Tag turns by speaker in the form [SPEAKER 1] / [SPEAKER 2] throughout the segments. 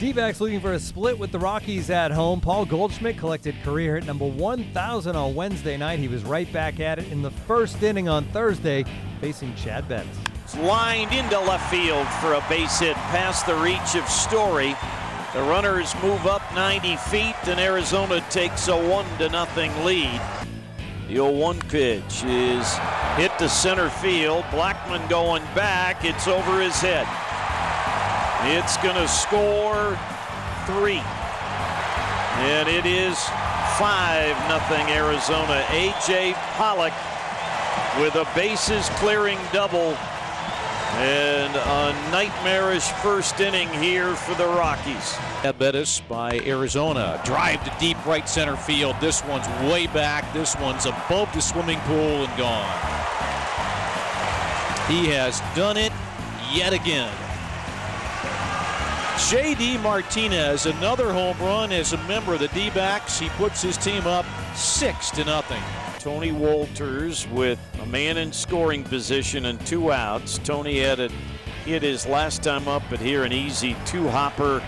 [SPEAKER 1] D-backs looking for a split with the Rockies at home. Paul Goldschmidt collected career hit number 1,000 on Wednesday night. He was right back at it in the first inning on Thursday, facing Chad Bettis.
[SPEAKER 2] Lined into left field for a base hit past the reach of Story. The runners move up 90 feet, and Arizona takes a one to nothing lead. The 0-1 pitch is hit to center field. Blackmon going back. It's over his head. It's going to score three. And it is 5 nothing Arizona. A.J. Pollock with a bases clearing double and a nightmarish first inning here for the Rockies.
[SPEAKER 3] Bettis by Arizona. Drive to deep right center field. This one's way back. This one's above the swimming pool and gone. He has done it yet again. J.D. Martinez, another home run as a member of the D-backs. He puts his team up six to nothing.
[SPEAKER 2] Tony Wolters with a man in scoring position and two outs. Tony had it hit his last time up, but here an easy two hopper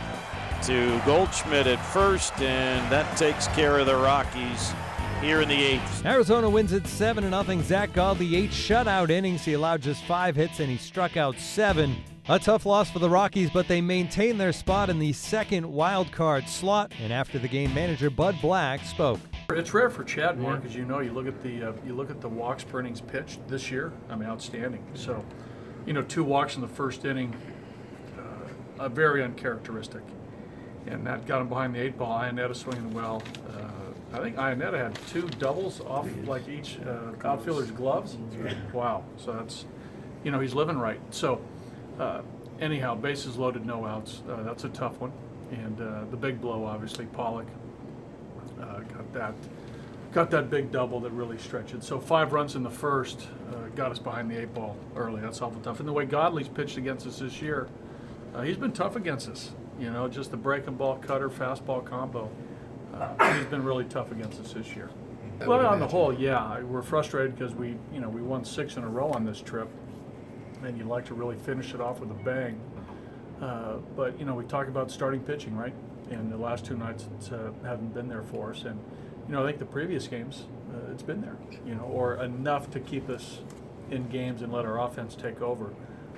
[SPEAKER 2] to Goldschmidt at first, and that takes care of the Rockies here in the eighth.
[SPEAKER 1] Arizona wins it 7 0. Zack Godley, eight shutout innings. He allowed just five hits and he struck out seven. A tough loss for the Rockies, but they maintain their spot in the second wild card slot. And after the game, manager Bud Black spoke.
[SPEAKER 4] It's rare for Chad, Mark, as you know. You look at the uh, you look at the walks per innings pitched this year. I mean, outstanding. So, you know, two walks in the first inning, uh, very uncharacteristic, and that got him behind the eight ball. Iannetta swinging well. Uh, I think Iannetta had two doubles off like each uh, outfielder's gloves. Wow. So that's, you know, he's living right. So, uh, anyhow, bases loaded, no outs. Uh, that's a tough one, and the big blow, obviously, Pollock uh, got that got that big double that really stretched it. So five runs in the first uh, got us behind the eight ball early. That's awful tough. And the way Godley's pitched against us this year, uh, he's been tough against us. You know, just the breaking ball, cutter, fastball combo. Uh, he's been really tough against us this year. Well, on the whole, yeah, we're frustrated because we, you know, we won six in a row on this trip, and you'd like to really finish it off with a bang. Uh, but you know, we talk about starting pitching, right? And the last two nights uh, haven't been there for us. And you know, I think the previous games uh, it's been there, you know, or enough to keep us in games and let our offense take over.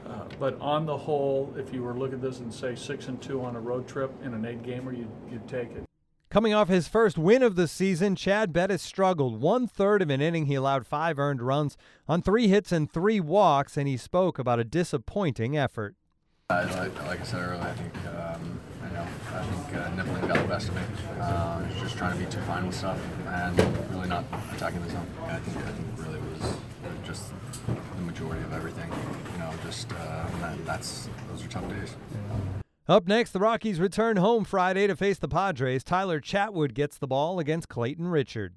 [SPEAKER 4] Uh, but on the whole, if you were to look at this and say six and two on a road trip in an eight gamer, you'd, you'd take it.
[SPEAKER 1] Coming off his first win of the season, Chad Bettis struggled. One third of an inning, he allowed five earned runs on three hits and three walks, and he spoke about a disappointing effort.
[SPEAKER 5] Like, like, I said earlier, I think um, you know, I think uh, Nippling got the best of me. Uh, just trying to be too fine with stuff and really not attacking the zone. I think I think really was just the majority of everything. You know, just uh, that, that's those are tough days.
[SPEAKER 1] Up next, the Rockies return home Friday to face the Padres. Tyler Chatwood gets the ball against Clayton Richard.